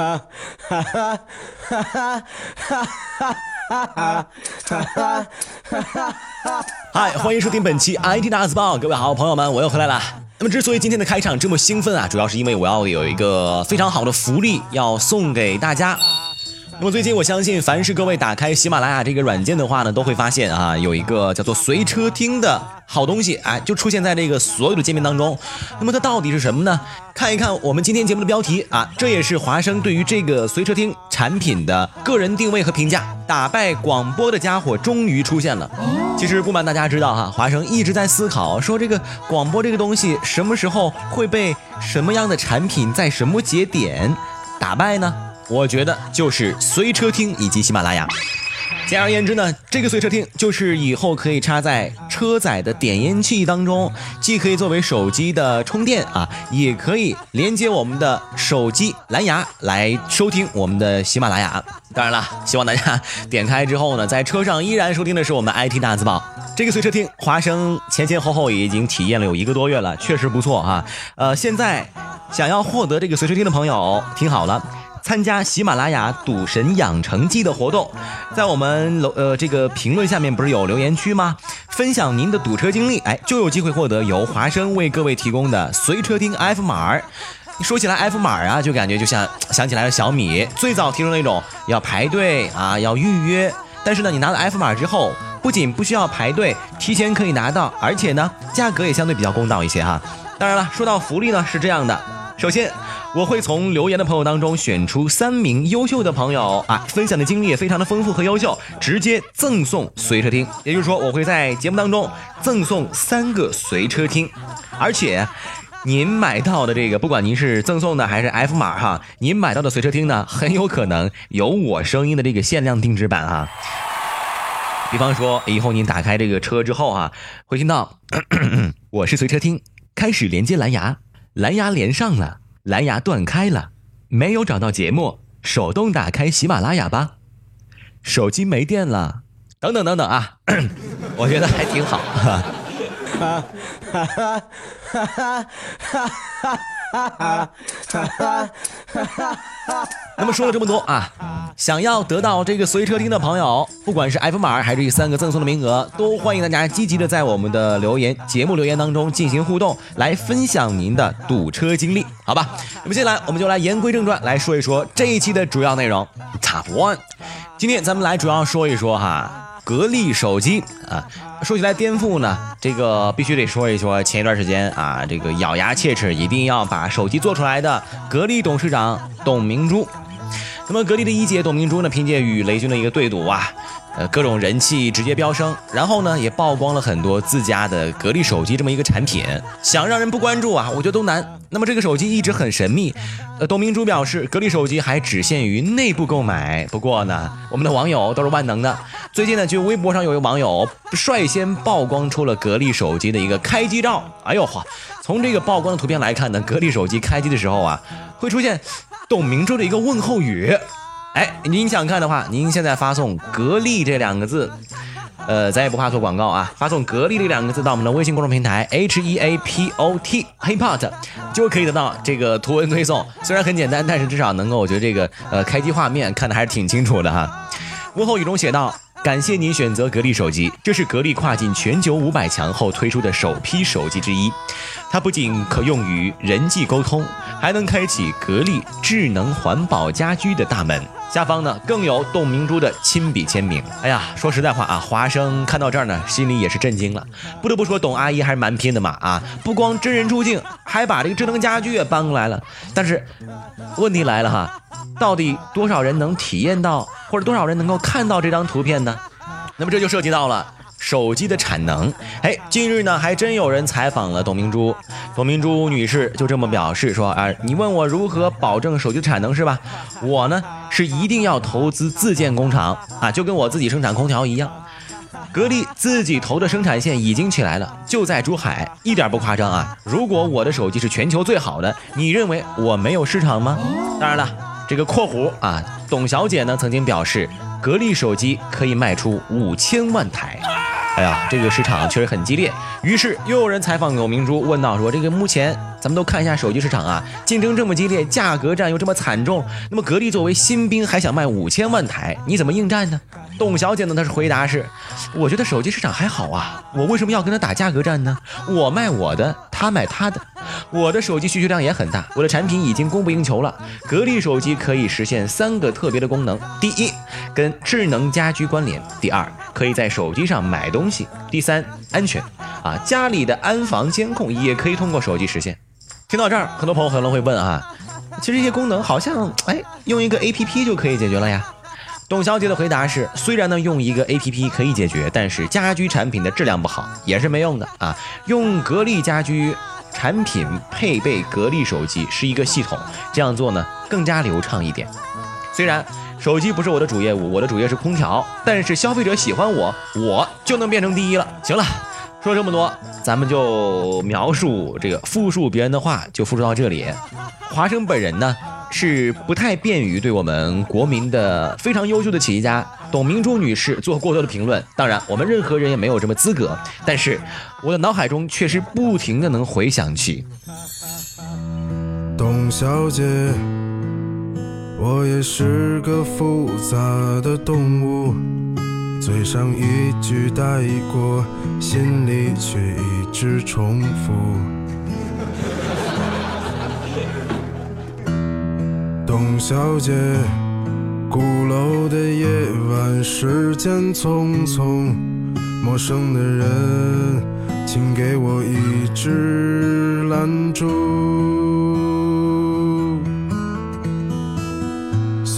哈哈哈哈哈哈哈哈哈！嗨，欢迎收听本期 IT 大字报，各位好朋友们，我又回来了。那么，之所以今天的开场这么兴奋啊，主要是因为我要有一个非常好的福利要送给大家。那么最近，我相信凡是各位打开喜马拉雅这个软件的话呢，都会发现啊，有一个叫做随车听的好东西，哎，就出现在这个所有的界面当中。那么它到底是什么呢？看一看我们今天节目的标题啊，这也是华生对于这个随车听产品的个人定位和评价。打败广播的家伙终于出现了。其实不瞒大家知道哈，华生一直在思考，说这个广播这个东西什么时候会被什么样的产品在什么节点打败呢？我觉得就是随车听以及喜马拉雅。简而言之呢，这个随车听就是以后可以插在车载的点烟器当中，既可以作为手机的充电啊，也可以连接我们的手机蓝牙来收听我们的喜马拉雅。当然了，希望大家点开之后呢，在车上依然收听的是我们 IT 大字报。这个随车听，华生前前后后已经体验了有一个多月了，确实不错哈。呃，现在想要获得这个随车听的朋友，听好了。参加喜马拉雅赌神养成记的活动，在我们楼呃这个评论下面不是有留言区吗？分享您的堵车经历，哎，就有机会获得由华生为各位提供的随车听 F 码。说起来 F 码啊，就感觉就像想起来了小米最早提出那种要排队啊，要预约。但是呢，你拿了 F 码之后，不仅不需要排队，提前可以拿到，而且呢，价格也相对比较公道一些哈。当然了，说到福利呢，是这样的，首先。我会从留言的朋友当中选出三名优秀的朋友啊，分享的经历也非常的丰富和优秀，直接赠送随车听。也就是说，我会在节目当中赠送三个随车听，而且您买到的这个，不管您是赠送的还是 F 码哈，您买到的随车听呢，很有可能有我声音的这个限量定制版哈。比方说，以后您打开这个车之后啊，会听到 我是随车听，开始连接蓝牙，蓝牙连上了。蓝牙断开了，没有找到节目，手动打开喜马拉雅吧。手机没电了，等等等等啊，我觉得还挺好。哈哈哈哈哈哈哈哈。那么说了这么多啊，想要得到这个随车听的朋友，不管是 F 码还是这三个赠送的名额，都欢迎大家积极的在我们的留言节目留言当中进行互动，来分享您的堵车经历，好吧？那么接下来我们就来言归正传，来说一说这一期的主要内容。Top One，今天咱们来主要说一说哈。格力手机啊，说起来颠覆呢，这个必须得说一说。前一段时间啊，这个咬牙切齿，一定要把手机做出来的格力董事长董明珠。那么格力的一姐董明珠呢，凭借与雷军的一个对赌啊。呃，各种人气直接飙升，然后呢，也曝光了很多自家的格力手机这么一个产品，想让人不关注啊，我觉得都难。那么这个手机一直很神秘，呃，董明珠表示，格力手机还只限于内部购买。不过呢，我们的网友都是万能的，最近呢，就微博上有一个网友率先曝光出了格力手机的一个开机照。哎呦嚯，从这个曝光的图片来看呢，格力手机开机的时候啊，会出现董明珠的一个问候语。哎，您想看的话，您现在发送“格力”这两个字，呃，咱也不怕做广告啊，发送“格力”这两个字到我们的微信公众平台 H E A P O T HeyPod，就可以得到这个图文推送。虽然很简单，但是至少能够，我觉得这个呃开机画面看的还是挺清楚的哈。问候语中写道。感谢您选择格力手机，这是格力跨进全球五百强后推出的首批手机之一。它不仅可用于人际沟通，还能开启格力智能环保家居的大门。下方呢更有董明珠的亲笔签名。哎呀，说实在话啊，华生看到这儿呢，心里也是震惊了。不得不说，董阿姨还是蛮拼的嘛啊！不光真人出镜，还把这个智能家居也搬过来了。但是问题来了哈，到底多少人能体验到？或者多少人能够看到这张图片呢？那么这就涉及到了手机的产能。哎，近日呢，还真有人采访了董明珠，董明珠女士就这么表示说：“啊，你问我如何保证手机的产能是吧？我呢是一定要投资自建工厂啊，就跟我自己生产空调一样。格力自己投的生产线已经起来了，就在珠海，一点不夸张啊。如果我的手机是全球最好的，你认为我没有市场吗？当然了。”这个括弧啊，董小姐呢曾经表示，格力手机可以卖出五千万台。哎呀，这个市场确实很激烈。于是又有人采访董明珠，问到说：“这个目前咱们都看一下手机市场啊，竞争这么激烈，价格战又这么惨重，那么格力作为新兵还想卖五千万台，你怎么应战呢？”董小姐呢，她是回答是：“我觉得手机市场还好啊，我为什么要跟他打价格战呢？我卖我的，他买他的，我的手机需求量也很大，我的产品已经供不应求了。格力手机可以实现三个特别的功能：第一，跟智能家居关联；第二，可以在手机上买东西；第三，安全啊，家里的安防监控也可以通过手机实现。听到这儿，很多朋友可能会问啊，其实这些功能好像哎，用一个 APP 就可以解决了呀。董小姐的回答是：虽然呢用一个 A P P 可以解决，但是家居产品的质量不好也是没用的啊。用格力家居产品配备格力手机是一个系统，这样做呢更加流畅一点。虽然手机不是我的主业务，我的主业是空调，但是消费者喜欢我，我就能变成第一了。行了，说这么多，咱们就描述这个复述别人的话，就复述到这里。华生本人呢？是不太便于对我们国民的非常优秀的企业家董明珠女士做过多的评论。当然，我们任何人也没有这么资格。但是，我的脑海中确实不停的能回想起董小姐。我也是个复杂的动物，嘴上一句带过，心里却一直重复。董小姐，鼓楼的夜晚，时间匆匆，陌生的人，请给我一支兰州。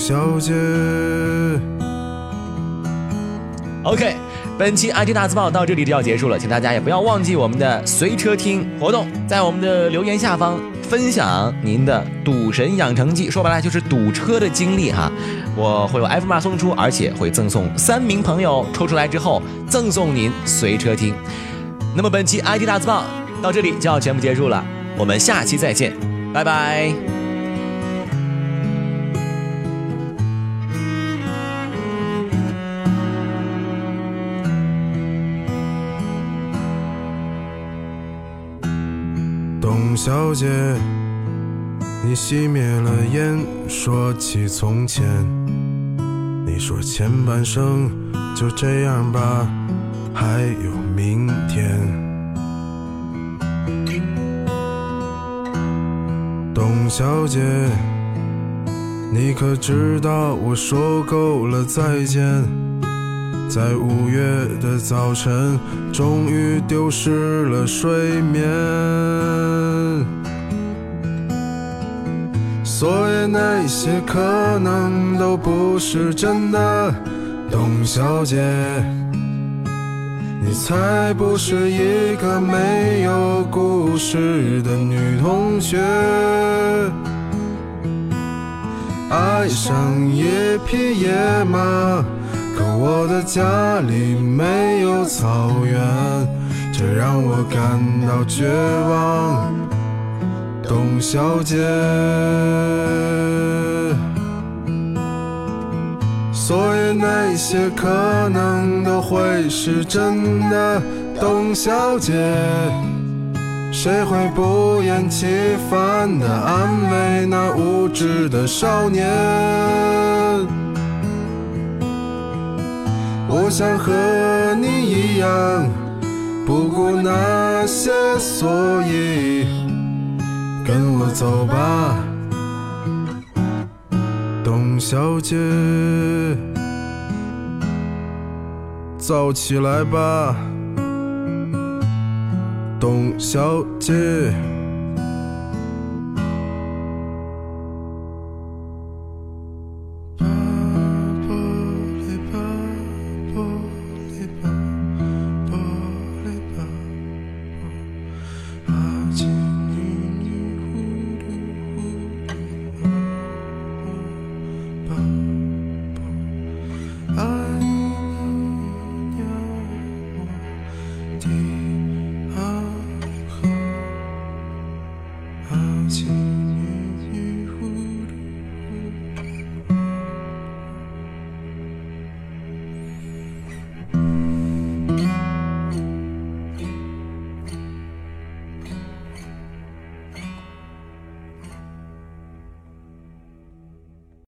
小姐。OK。本期 IT 大字报到这里就要结束了，请大家也不要忘记我们的随车听活动，在我们的留言下方分享您的赌神养成记，说白了就是堵车的经历哈，我会有 F 码送出，而且会赠送三名朋友，抽出来之后赠送您随车听。那么本期 IT 大字报到这里就要全部结束了，我们下期再见，拜拜。董小姐，你熄灭了烟，说起从前。你说前半生就这样吧，还有明天。董小姐，你可知道我说够了再见？在五月的早晨，终于丢失了睡眠。所以那些可能都不是真的，董小姐，你才不是一个没有故事的女同学。爱上一匹野马。我的家里没有草原，这让我感到绝望，董小姐。所以那些可能都会是真的，董小姐。谁会不厌其烦地安慰那无知的少年？我想和你一样，不顾那些，所以跟我走吧，董小姐，走起来吧，董小姐。情。